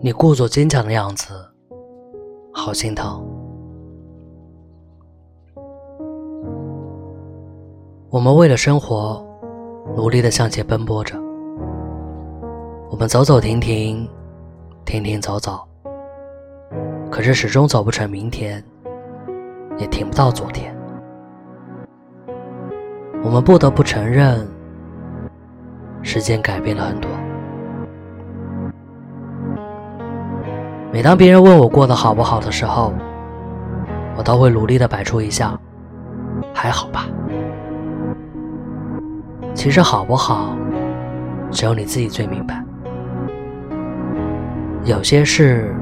你故作坚强的样子，好心疼。我们为了生活，努力的向前奔波着。我们走走停停，停停走走，可是始终走不成明天，也停不到昨天。我们不得不承认，时间改变了很多。每当别人问我过得好不好的时候，我都会努力的摆出一笑，还好吧。其实好不好，只有你自己最明白。有些事，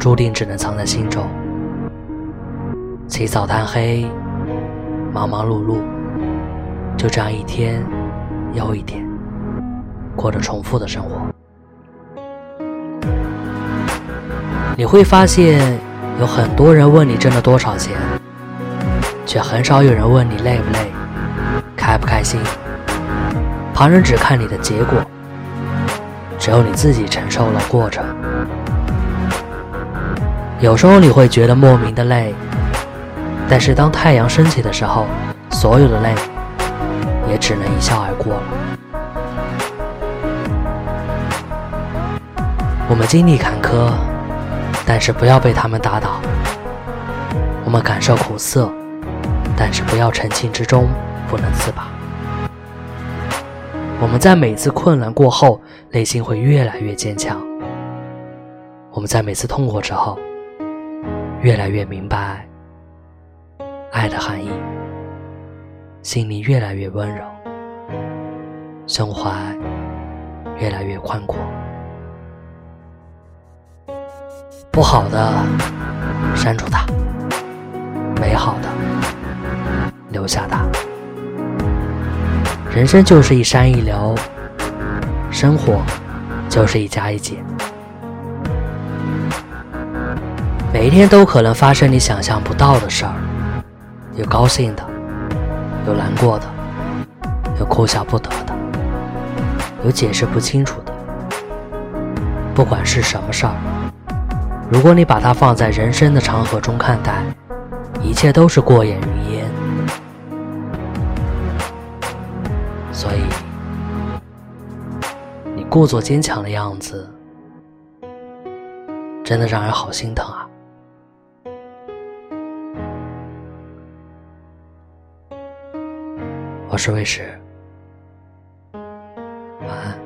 注定只能藏在心中。起早贪黑，忙忙碌碌，就这样一天又一天，过着重复的生活。你会发现，有很多人问你挣了多少钱，却很少有人问你累不累、开不开心。旁人只看你的结果，只有你自己承受了过程。有时候你会觉得莫名的累，但是当太阳升起的时候，所有的累也只能一笑而过了。我们经历坎坷。但是不要被他们打倒。我们感受苦涩，但是不要沉浸之中不能自拔。我们在每次困难过后，内心会越来越坚强。我们在每次痛过之后，越来越明白爱的含义，心里越来越温柔，胸怀越来越宽阔。不好的，删除它；美好的，留下它。人生就是一山一流，生活就是一加一减。每一天都可能发生你想象不到的事儿，有高兴的，有难过的，有哭笑不得的，有解释不清楚的。不管是什么事儿。如果你把它放在人生的长河中看待，一切都是过眼云烟。所以，你故作坚强的样子，真的让人好心疼啊。我是卫士，晚安。